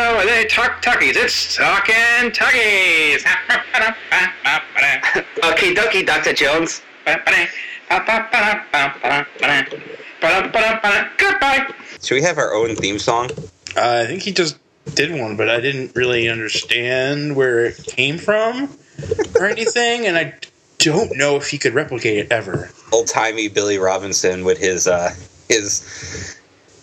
welcome show where they talk talkies. It's Talking Talkies. Okie dokie, Dr. Jones. Goodbye. Should we have our own theme song? Uh, I think he just did one, but I didn't really understand where it came from or anything, and I don't know if he could replicate it ever. Old timey Billy Robinson with his uh, his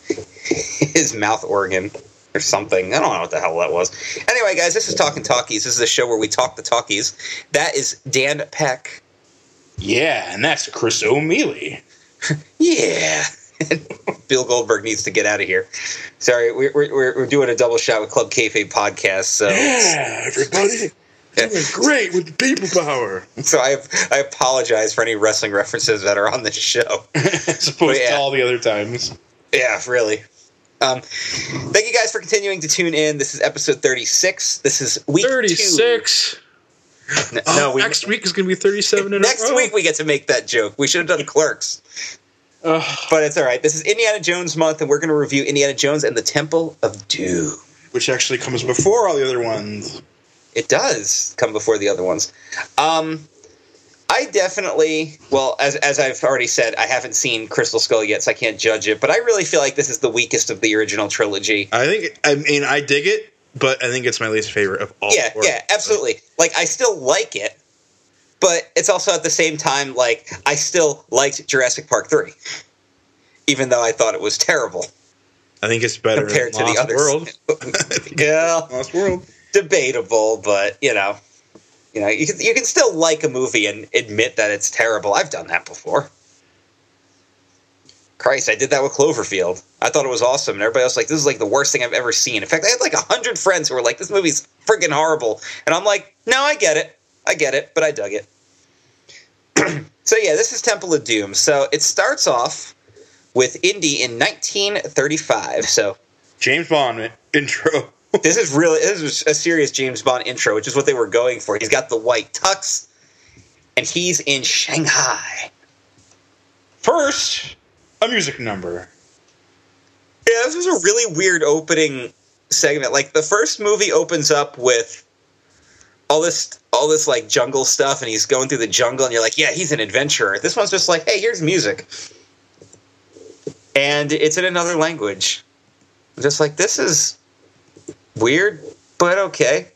his mouth organ or something. I don't know what the hell that was. Anyway, guys, this is Talking Talkies. This is a show where we talk the talkies. That is Dan Peck. Yeah, and that's Chris O'Mealy. Yeah. Bill Goldberg needs to get out of here. Sorry, we're, we're, we're doing a double shot with Club Kayfabe podcast, so Yeah, everybody. Doing great with the people power. so I I apologize for any wrestling references that are on this show. As opposed Yeah. to all the other times. Yeah, really. Um, thank you guys for continuing to tune in. This is episode 36. This is week two. 36. Oh, No, we, next week is going to be 37 in a next week we get to make that joke. We should have done clerks, but it's all right. This is Indiana Jones month, and we're going to review Indiana Jones and the Temple of Doom. which actually comes before all the other ones. It does come before the other ones. Um, I definitely, well, as as I've already said, I haven't seen Crystal Skull yet, so I can't judge it. But I really feel like this is the weakest of the original trilogy. I think, I mean, I dig it, but I think it's my least favorite of all. yeah, four. yeah, absolutely. Like I still like it, but it's also at the same time like I still liked Jurassic Park three, even though I thought it was terrible I think it's better compared to the other. World. yeah, Lost World. debatable, but you know, you know, you can you can still like a movie and admit that it's terrible. I've done that before. Christ, I did that with Cloverfield. I thought it was awesome, and everybody else was like, "This is like the worst thing I've ever seen." In fact, I had like a hundred friends who were like, "This movie's freaking horrible," and I'm like, "No, I get it, I get it, but I dug it." so yeah, this is Temple of Doom. So it starts off with Indy in 1935. So James Bond intro. This is really this is a serious James Bond intro, which is what they were going for. He's got the white tux, and he's in Shanghai. First, a music number. Yeah, this was a really weird opening segment. Like the first movie opens up with all this all this like jungle stuff and he's going through the jungle and you're like, yeah, he's an adventurer. This one's just like, hey, here's music. And it's in another language. I'm just like this is weird, but okay.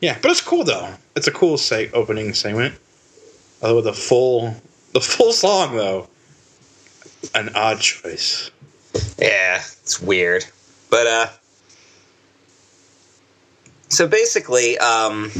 Yeah, but it's cool though. It's a cool seg- opening segment. Although the full, the full song though, an odd choice. Yeah, it's weird. But uh so basically, um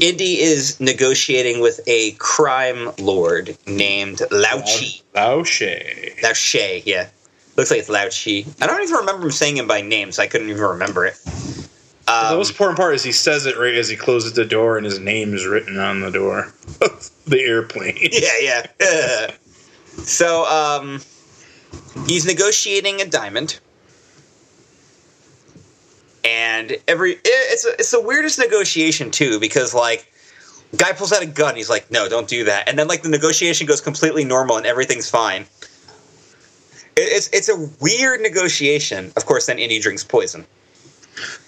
Indy is negotiating with a crime lord named Lao Chi. Lao She. Lao She, yeah. Looks like it's Lao Chi. I don't even remember him saying him by name, so I couldn't even remember it. the Um, most important part is he says it right as he closes the door, and his name is written on the door of the airplane. yeah, yeah. so, um, he's negotiating a diamond, and every it- it's a, it's the weirdest negotiation too because like. Guy pulls out a gun. He's like, "No, don't do that." And then, like, the negotiation goes completely normal, and everything's fine. It- It's it's a weird negotiation. Of course, then Indy drinks poison.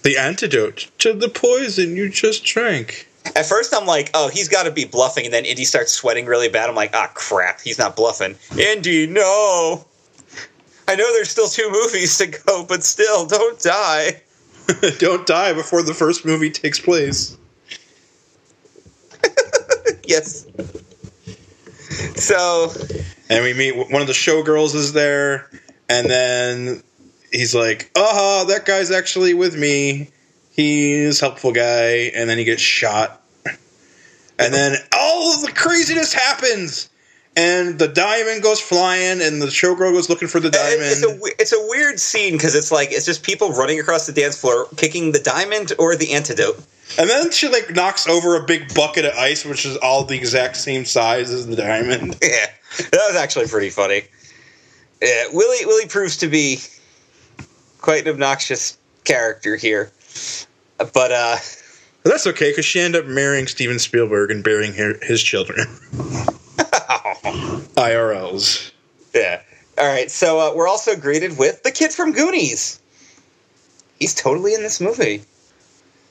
The antidote to the poison you just drank. At first, I'm like, "Oh, he's got to be bluffing," and then Indy starts sweating really bad. I'm like, "Ah, crap, he's not bluffing." Indy, no. I know there's still two movies to go, but still, don't die. Don't die before the first movie takes place. Yes. So, And we meet one of the showgirls is there, and then he's like, "Uh huh, that guy's actually with me. He's a helpful guy." And then he gets shot, and then all of the craziness happens, and the diamond goes flying, and the showgirl goes looking for the diamond. it's a it's a weird scene because it's like it's just people running across the dance floor, kicking the diamond or the antidote. And then she like knocks over a big bucket of ice, which is all the exact same size as the diamond. Yeah, that was actually pretty funny. Yeah, Willie Willie proves to be quite an obnoxious character here, but uh, that's okay because she ended up marrying Steven Spielberg and burying her, his children. IRLs. yeah, All right, so uh, we're also greeted with the kid from Goonies. He's totally in this movie,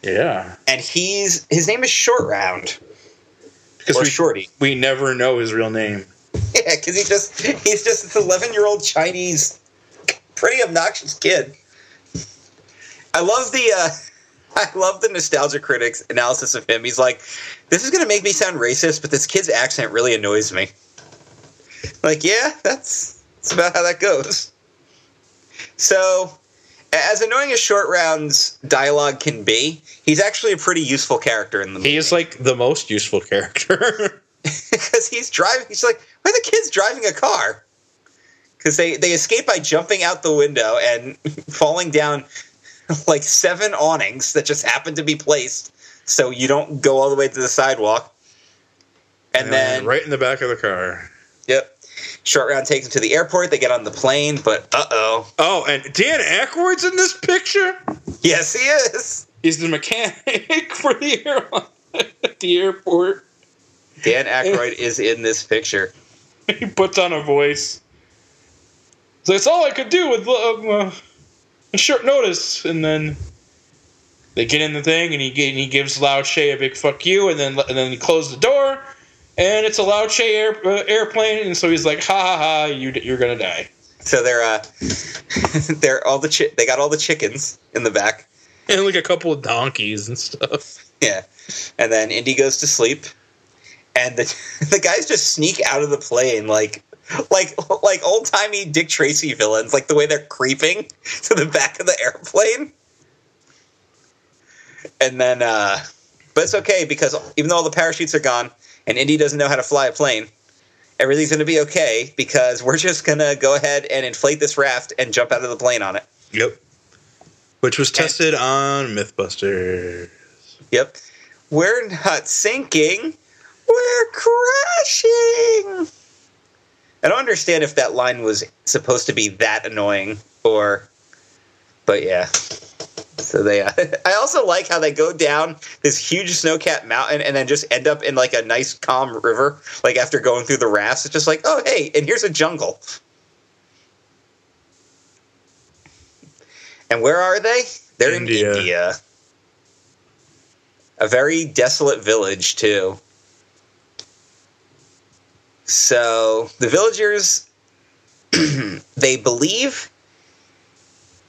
Yeah. and he's his name is Short Round Because or we, Shorty. we never know his real name. Yeah, because he just he's just this eleven year old Chinese, pretty obnoxious kid. I love the uh, I love the nostalgia critics analysis of him. He's like, this is gonna make me sound racist, but this kid's accent really annoys me. Like, yeah, that's that's about how that goes. So, as annoying as Short Round's dialogue can be, he's actually a pretty useful character in the movie. He is like the most useful character. because he's driving. He's like, why are the kids driving a car? Because they they escape by jumping out the window and falling down like seven awnings that just happen to be placed, so you don't go all the way to the sidewalk. And then, right in the back of the car. yep, short round takes them to the airport. They get on the plane, but uh oh, Oh, and Dan Aykroyd's in this picture. yes, he is. He's the mechanic for the airline at the airport. Dan Aykroyd is in this picture. He puts on a voice. So that's all I could do with um, uh, a short notice, and then they get in the thing, and he and he gives Lao Che a big fuck you, and then and then he closes the door, and it's a Lao Che air, uh, airplane, and so he's like, ha ha ha, you you're gonna die, So they're uh, they're all the chi- they got all the chickens in the back. and like a couple of donkeys and stuff. Yeah. And then Indy goes to sleep. And the the guys just sneak out of the plane like like like old timey Dick Tracy villains, like the way they're creeping to the back of the airplane. And then uh but it's okay because even though all the parachutes are gone and Indy doesn't know how to fly a plane, everything's gonna be okay because we're just gonna go ahead and inflate this raft and jump out of the plane on it. Yep. Which was tested on MythBusters. Yep. We're not sinking. We're crashing. I don't understand if that line was supposed to be that annoying or but yeah. So they uh, I also like how they go down this huge snow-capped mountain and then just end up in like a nice calm river like after going through the rafts. It's just like, "Oh, hey, and here's a jungle." And where are they? They're India. in India. A very desolate village, too. So the villagers, they believe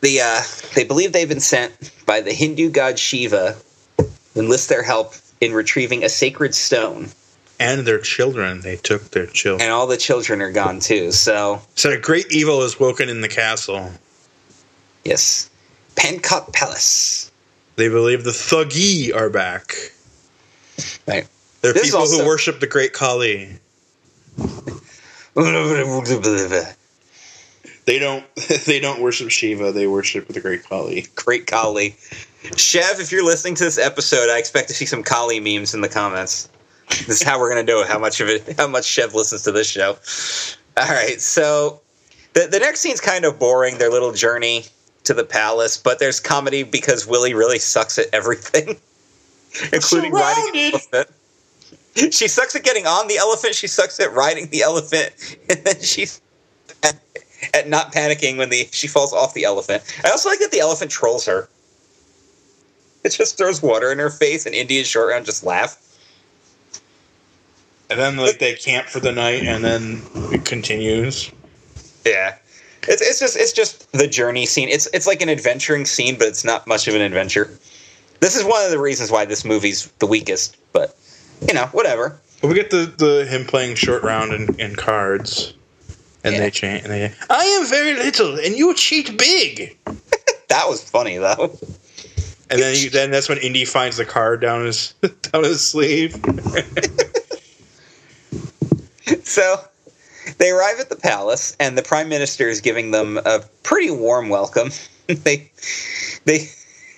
the uh, they believe they've been sent by the Hindu god Shiva, enlist their help in retrieving a sacred stone, And their children. They took their children. and all the children are gone too. So So a great evil is woken in the castle. yes, Pankot Palace. They believe the Thuggee are back. Right. They're This people also- who worship the great Kali. They don't they don't worship Shiva, they worship the great Kali. Great Kali. Chev, if you're listening to this episode, I expect to see some Kali memes in the comments. This is how we're gonna know how much of it how much Chev listens to this show. All right, so the the next scene's kind of boring, their little journey to the palace, but there's comedy because Willie really sucks at everything. including riding an Surrounded. elephant. She sucks at getting on the elephant, she sucks at riding the elephant, and then she's at, at not panicking when the she falls off the elephant. I also like that the elephant trolls her. It just throws water in her face, and Indian Short Round just laugh. And then like they camp for the night and then it continues. Yeah, it's it's just it's just the journey scene. It's it's like an adventuring scene, but it's not much of an adventure. This is one of the reasons why this movie's the weakest. But you know, whatever. But we get the, the him playing short round in, and cards. And Yeah. they chant and they I am very little and you cheat big. That was funny though. And then you, then that's when Indy finds the card down his down his sleeve. So they arrive at the palace, and the prime minister is giving them a pretty warm welcome. they they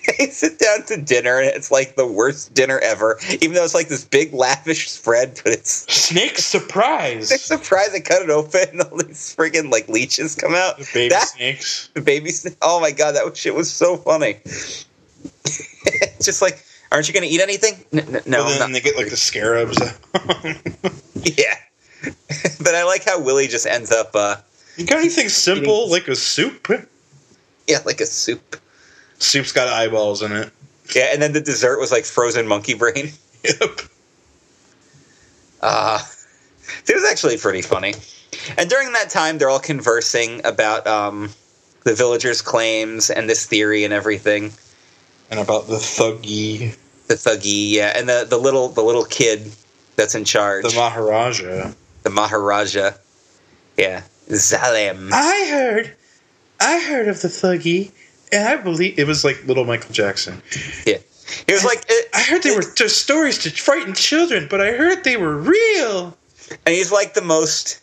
they sit down to dinner, and it's like the worst dinner ever. Even though it's like this big lavish spread, but it's Snake surprise. Snake surprise! they cut it open, and all these friggin' like leeches come out. The Baby That- snakes. The baby, oh my god, that shit was so funny. just like, aren't you gonna eat anything? No, and I'm then not. they get like the scarabs. Yeah. but I like how Willie just ends up uh, You got anything simple like a soup? Yeah, like a soup. Soup's got eyeballs in it. Yeah, and then the dessert was like frozen monkey brain. Yep. Uh, it was actually pretty funny. And during that time, they're all conversing about um, the villagers' claims and this theory and everything. And about the Thuggee, The Thuggee, yeah, and the, the little the little kid that's in charge, the Maharaja. the Maharaja, yeah, Zalim. I heard, I heard of the Thuggee, and I believe it was like little Michael Jackson. Yeah, It was like, it, I heard they were just stories to frighten children, but I heard they were real. and he's like the most.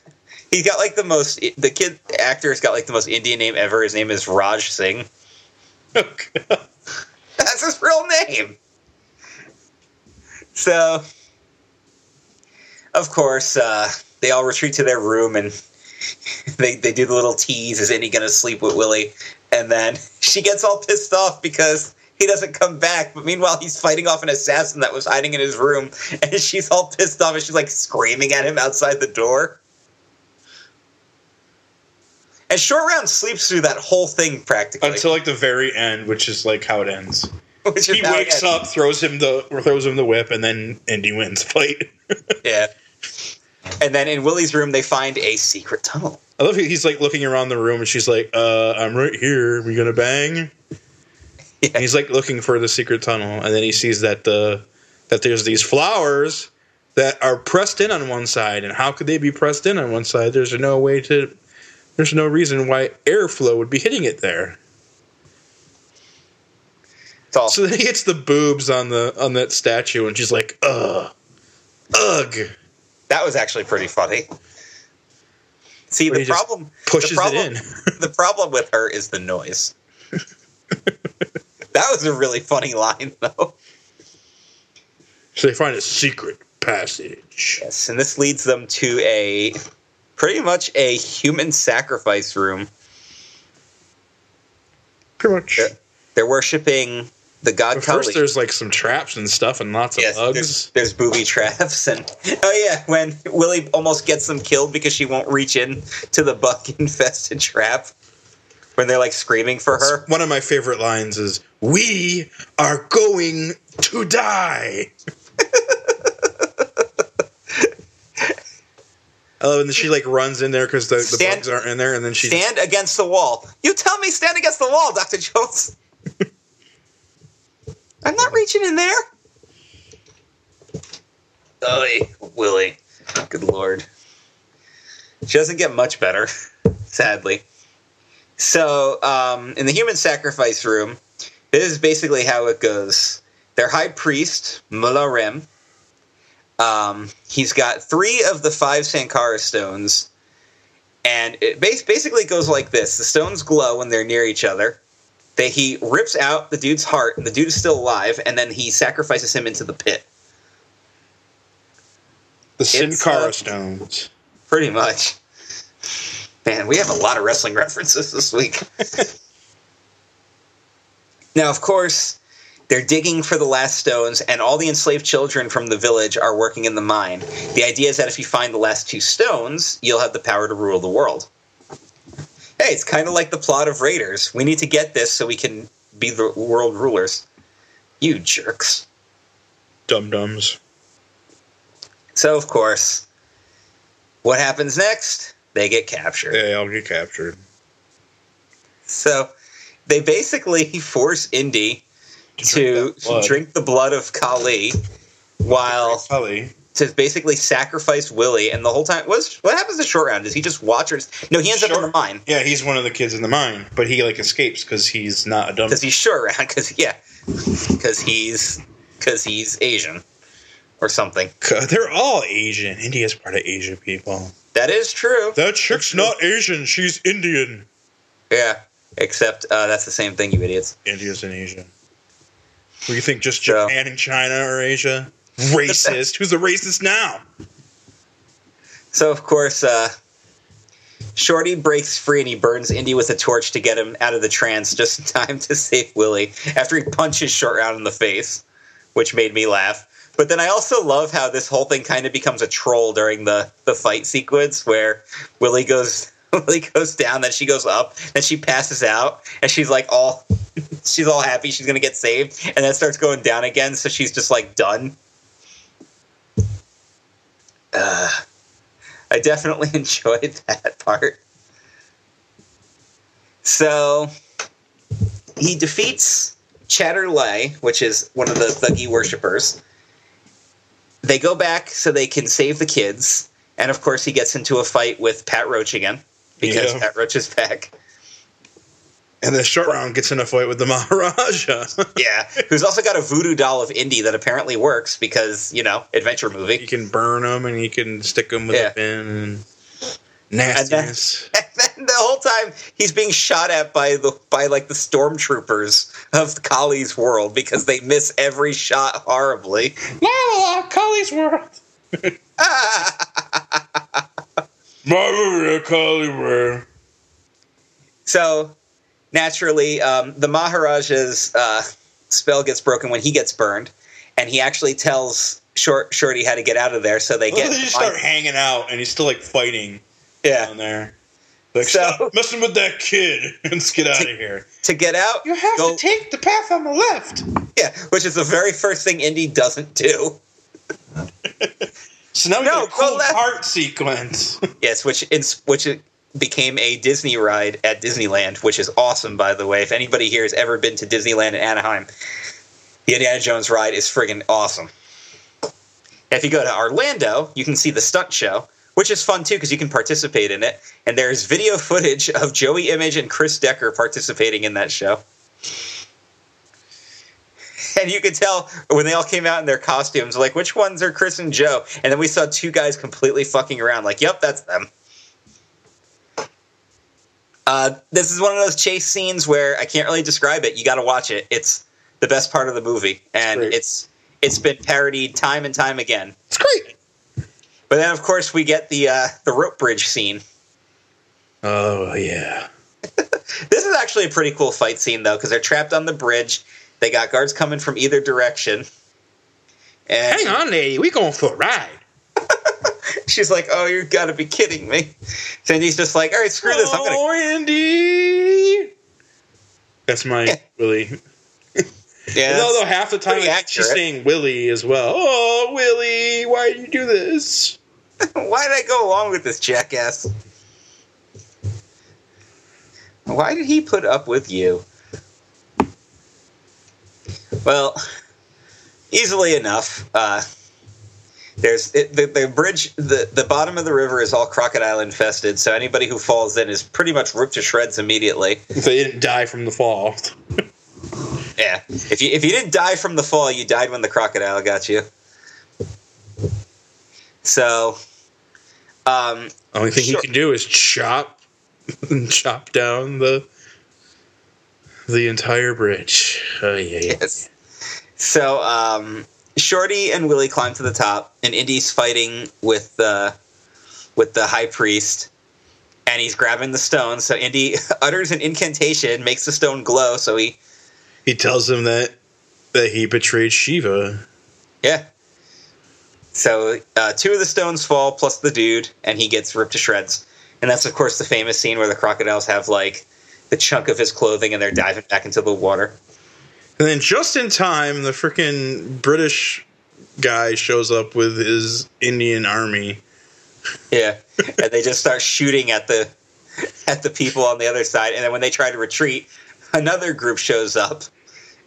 He's got like the most. The kid actor's got like the most Indian name ever. His name is Raj Singh. Oh, God. That's his real name. So, of course, uh, they all retreat to their room and they, they do the little tease is any going to sleep with Willie? And then she gets all pissed off because he doesn't come back. But meanwhile, he's fighting off an assassin that was hiding in his room. And she's all pissed off and she's like screaming at him outside the door. And Short Round sleeps through that whole thing practically. Until like the very end, which is like how it ends. which He wakes up, throws him the throws him the whip, and then Indy wins the fight. Yeah. And then in Willie's room, they find a secret tunnel. I love it. He's like looking around the room, and she's like, uh, "I'm right here. We gonna bang?" Yeah. And he's like looking for the secret tunnel, and then he sees that the that there's these flowers that are pressed in on one side, and how could they be pressed in on one side? There's no way to. There's no reason why airflow would be hitting it there. So then he hits the boobs on the on that statue, and she's like, "Ugh, ugh." That was actually pretty funny. See, the problem Pushes the problem, it in. the problem with her is the noise. that was a really funny line, though. So they find a secret passage. Yes, and this leads them to a pretty much a human sacrifice room. Pretty much. Yeah. They're worshiping the god But Kali. first, there's like some traps and stuff, and lots of Yes, bugs. there's, there's booby traps and oh yeah, when Willie almost gets them killed because she won't reach in to the bug infested trap when they're like screaming for her. One of my favorite lines is, "We are going to die." Oh. And she like runs in there because the, the Stand- bugs aren't in there, and then she just- Stand against the wall. You tell me stand against the wall, Dr. Jones. I'm not reaching in there. Oh, Willie. Good lord. She doesn't get much better, sadly. So, um, in the human sacrifice room, this is basically how it goes. Their high priest, Mola Ram, um, he's got three of the five Sankara stones and it bas- basically goes like this: the stones glow when they're near each other. They, he rips out the dude's heart, and the dude is still alive, and then he sacrifices him into the pit. the Sin Cara uh, stones. Pretty much. Man, we have a lot of wrestling references this week. now, of course, they're digging for the last stones, and all the enslaved children from the village are working in the mine. The idea is that if you find the last two stones, you'll have the power to rule the world. Hey, it's kind of like the plot of Raiders. We need to get this so we can be the world rulers. You jerks. Dum dums. So, of course, what happens next? They get captured. Yeah, I'll get captured. So they basically force Indy to blood. drink the blood of Kali while Sully. To basically sacrifice Willie. And the whole time, what's, what happens to Short Round? Does he just watch or no? He ends up in the mine Yeah, he's one of the kids in the mine, but he like escapes because he's not a dumb. because he's Short Round. Because yeah, because he's because he's Asian or something. They're all Asian. India's part of Asian people. That is true. That chick's not Asian. She's Indian. Yeah, except uh, that's the same thing, you idiots. India's in Asia. What do you think? Just So- Japan and China are Asia? Racist. Who's a racist now? So of course, uh, Shorty breaks free and he burns Indy with a torch to get him out of the trance just in time to save Willie after he punches Short Round in the face, which made me laugh. But then I also love how this whole thing kind of becomes a troll during the, the fight sequence where Willie goes Willie goes down, then she goes up, then she passes out, and she's like all she's all happy she's gonna get saved, and then starts going down again, so she's just like done. Uh, I definitely enjoyed that part. So he defeats Chattar Lal, which is one of the Thuggee worshippers. They go back so they can save the kids, and of course he gets into a fight with Pat Roach again because Yeah. Pat Roach is back. And the short round gets in a fight with the Maharaja. Yeah, who's also got a voodoo doll of Indy that apparently works because you know adventure movie. you can burn them and you can stick them with Yeah. a pin and nastiness. And then the whole time he's being shot at by the by like the stormtroopers of Kali's world because they miss every shot horribly. La la la, Kali's world. Maria Kali world. So naturally, um, the Maharaja's uh, spell gets broken when he gets burned, and he actually tells Short Shorty how to get out of there. So they Well, get they just start hanging out and he's still like fighting yeah down there. Like, So- stop messing with that kid and let's get out of here. to get out. You have go- to take the path on the left. yeah, which is the very first thing Indy doesn't do. So now we No, got a cool left. heart sequence. Yes, which in, which it became a Disney ride at Disneyland, which is awesome, by the way. If anybody here has ever been to Disneyland in Anaheim, the Indiana Jones ride is friggin' awesome. If you go to Orlando, you can see the stunt show, which is fun too because you can participate in it. And there's video footage of Joey Image and Chris Decker participating in that show. And you could tell when they all came out in their costumes, like which ones are Chris and Joe? And then we saw two guys completely fucking around, like, yep, that's them. Uh, this is one of those chase scenes where I can't really describe it. You got to watch it. It's the best part of the movie, and great. it's it's been parodied time and time again. It's great. But then, of course, we get the uh, the rope bridge scene. Oh yeah. This is actually a pretty cool fight scene, though, because they're trapped on the bridge. They got guards coming from either direction. And Hang on, lady. We going for a ride. She's like, "Oh, you got to be kidding me!" Sandy's just like, "All right, screw this. I'm gonna." Oh, Andy. That's my Yeah. Willie. Yeah, Although half the time she's saying Willie as well. Oh, Willie, why did you do this? Why did I go along with this jackass? Why did he put up with you? Well, easily enough. Uh, there's it, the the bridge. the The bottom of the river is all crocodile infested, so anybody who falls in is pretty much ripped to shreds immediately. If they didn't die from the fall. Yeah, if you if you didn't die from the fall, you died when the crocodile got you. So, um, Only thing Sure. he can do is chop, chop down the the entire bridge. Oh yeah, yeah. Yes. So, um, Shorty and Willie climb to the top, and Indy's fighting with the with the high priest, and he's grabbing the stone. So Indy utters an incantation, makes the stone glow. So he, He tells him that that he betrayed Shiva. yeah. So uh, two of the stones fall, plus the dude, and he gets ripped to shreds. And that's of course the famous scene where the crocodiles have like the chunk of his clothing, and they're diving back into the water. And then just in time, the freaking British guy shows up with his Indian army. Yeah, and they just start shooting at the at the people on the other side, and then when they try to retreat, another group shows up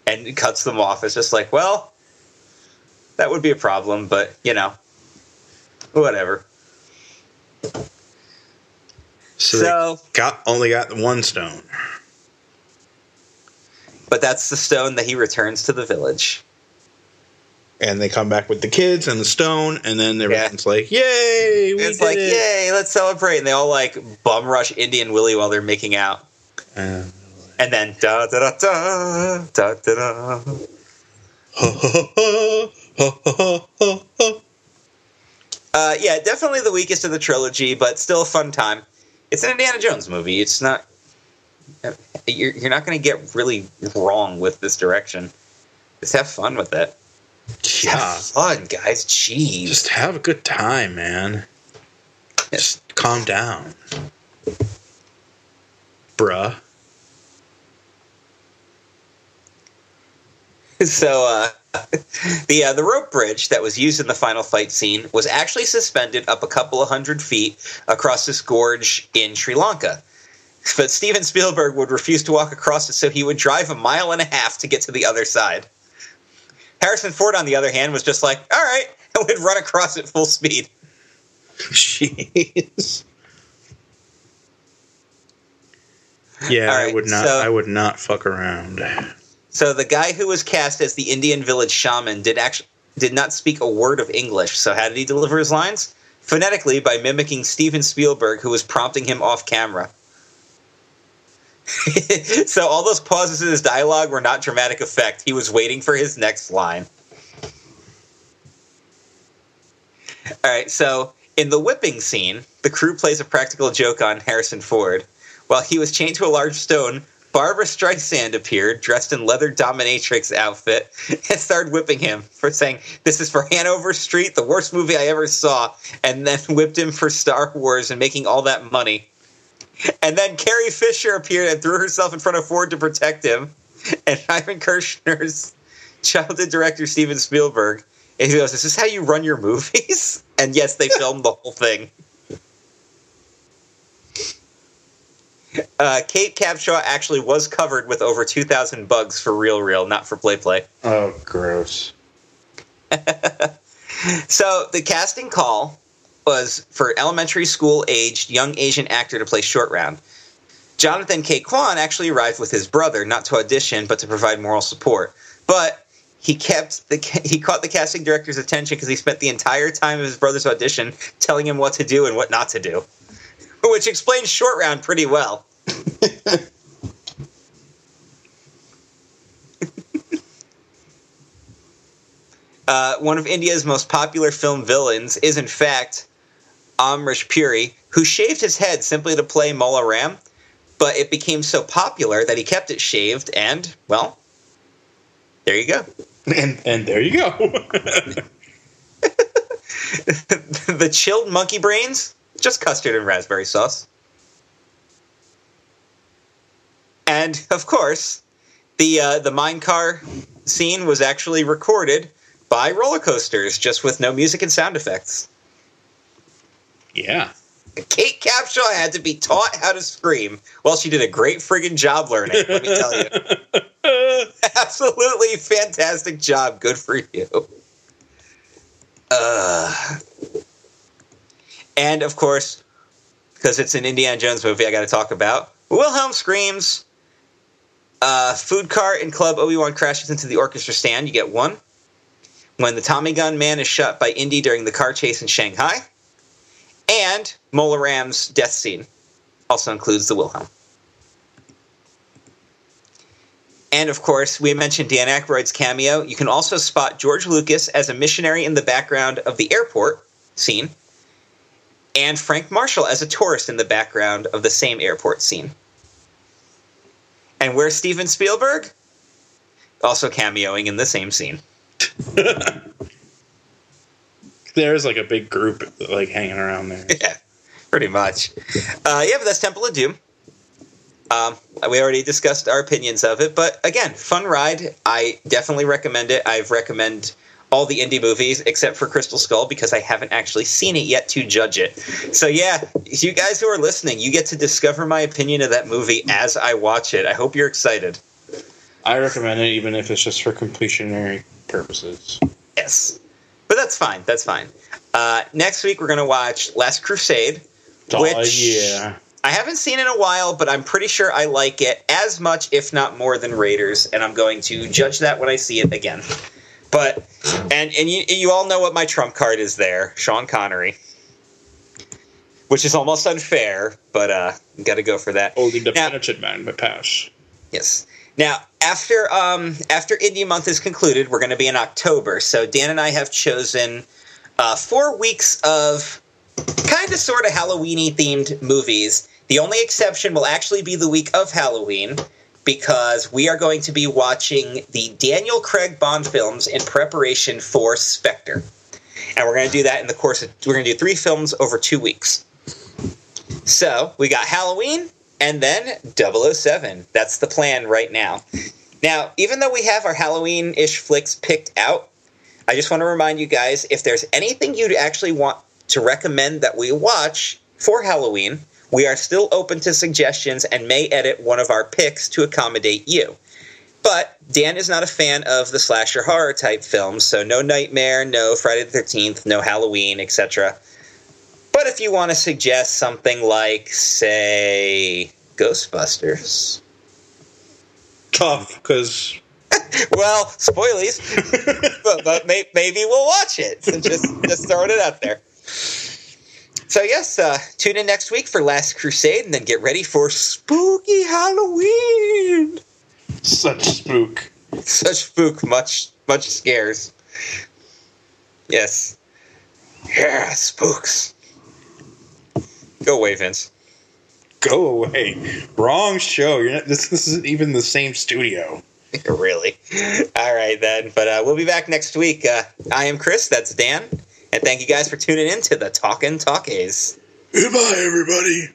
and cuts them off. It's just like, well, that would be a problem, but you know, whatever. So, So, they got only got one stone. But that's the stone that he returns to the village. And they come back with the kids and the stone, and then everyone's like, "Yay! We it's like, it!" yay, let's celebrate! And they all like bum rush Indian Willie while they're making out, Uh, and then da da da da da da da. Uh, yeah, definitely the weakest of the trilogy, but still a fun time. It's an Indiana Jones movie. It's not. You're, you're not going to get really wrong with this direction. Just have fun with it. Just yeah, Have fun, guys. Jeez. just have a good time, man. Just calm down. Bruh. So uh, the uh, the rope bridge that was used in the final fight scene was actually suspended up a couple of hundred feet across this gorge in Sri Lanka. But Steven Spielberg would refuse to walk across it, so he would drive a mile and a half to get to the other side. Harrison Ford, on the other hand, was just like, "All right," and would run across at full speed. Jeez. Yeah, All I would not. so- I would not fuck around. So the guy who was cast as the Indian village shaman did actually did not speak a word of English. So how did he deliver his lines? Phonetically by mimicking Steven Spielberg, who was prompting him off camera. so all those pauses in his dialogue were not dramatic effect. He was waiting for his next line. All right, so in the whipping scene, the crew plays a practical joke on Harrison Ford. While he was chained to a large stone, Barbra Streisand appeared, dressed in leather dominatrix outfit, and started whipping him for saying, This is for Hanover Street, the worst movie I ever saw, and then whipped him for Star Wars and making all that money. And then Carrie Fisher appeared and threw herself in front of Ford to protect him. And Irvin Kershner's childhood director, Steven Spielberg, and he goes, Is this how you run your movies? And yes, they filmed the whole thing. Uh, Kate Capshaw actually was covered with over 2,000 bugs for Real Real, not for Play Play. Oh, gross. So the casting call was for elementary school aged young Asian actor to play Short Round. Jonathan Ke Quan actually arrived with his brother, not to audition, but to provide moral support. But he kept the he caught the casting director's attention because he spent the entire time of his brother's audition telling him what to do and what not to do, which explains Short Round pretty well. Uh, one of India's most popular film villains is, in fact, Amrish Puri, who shaved his head simply to play Mola Ram, but it became so popular that he kept it shaved, and, well, there you go. And and there you go. the chilled monkey brains, just custard and raspberry sauce. And, of course, the, uh, the mine car scene was actually recorded by roller coasters, just with no music and sound effects. Yeah. Kate Capshaw had to be taught how to scream. Well, she did a great friggin' job learning, let me tell you. Absolutely fantastic job. Good for you. Uh, and of course, because it's an Indiana Jones movie, I got to talk about Wilhelm screams. Uh, food cart in Club Obi Wan crashes into the orchestra stand. You get one. When the Tommy Gun Man is shot by Indy during the car chase in Shanghai. And Mola Ram's death scene also includes the Wilhelm. And of course, we mentioned Dan Aykroyd's cameo. You can also spot George Lucas as a missionary in the background of the airport scene, and Frank Marshall as a tourist in the background of the same airport scene. And where's Steven Spielberg? Also cameoing in the same scene. There's like a big group like hanging around there. yeah, pretty much. Uh, yeah, but that's Temple of Doom. Um, we already discussed our opinions of it, but again, fun ride. I definitely recommend it. I've recommend all the indie movies except for Crystal Skull because I haven't actually seen it yet to judge it. So yeah, you guys who are listening, you get to discover my opinion of that movie as I watch it. I hope you're excited. I recommend it even if it's just for completionary purposes. Yes, but that's fine. That's fine. Uh, next week we're gonna watch Last Crusade. Oh Which- yeah. I haven't seen in a while, but I'm pretty sure I like it as much, if not more, than Raiders, and I'm going to judge that when I see it again. But and and you you all know what my trump card is there, Sean Connery, which is almost unfair, but uh, got to go for that. Holding the Now- penetrant man by pass. Yes. Now, after um after Indie Month is concluded, we're going to be in October. So Dan and I have chosen uh, four weeks of kind of sort of Halloweeny themed movies. The only exception will actually be the week of Halloween because we are going to be watching the Daniel Craig Bond films in preparation for Spectre. And we're going to do that in the course of we're going to do three films over 2 weeks. So, we got Halloween, and then 007. That's the plan right now. Now, even though we have our Halloween ish flicks picked out, I just want to remind you guys if there's anything you'd actually want to recommend that we watch for Halloween, we are still open to suggestions and may edit one of our picks to accommodate you. But Dan is not a fan of the slasher horror type films, so no Nightmare, no Friday the 13th, no Halloween, etc. But if you want to suggest something like, say, Ghostbusters, Tough, because well, spoilies, but, but may, maybe we'll watch it. So just just throwing it out there. So yes, uh, tune in next week for Last Crusade, and then get ready for spooky Halloween. such spook. Such spook, much much scares. Yes. Yeah, spooks. Go away, Vince. Go away. Wrong show. You're not, this this isn't even the same studio. really? All right then. But uh, we'll be back next week. Uh, I am Chris. That's Dan. And thank you guys for tuning in to the Talkin' Talkies. Goodbye, everybody.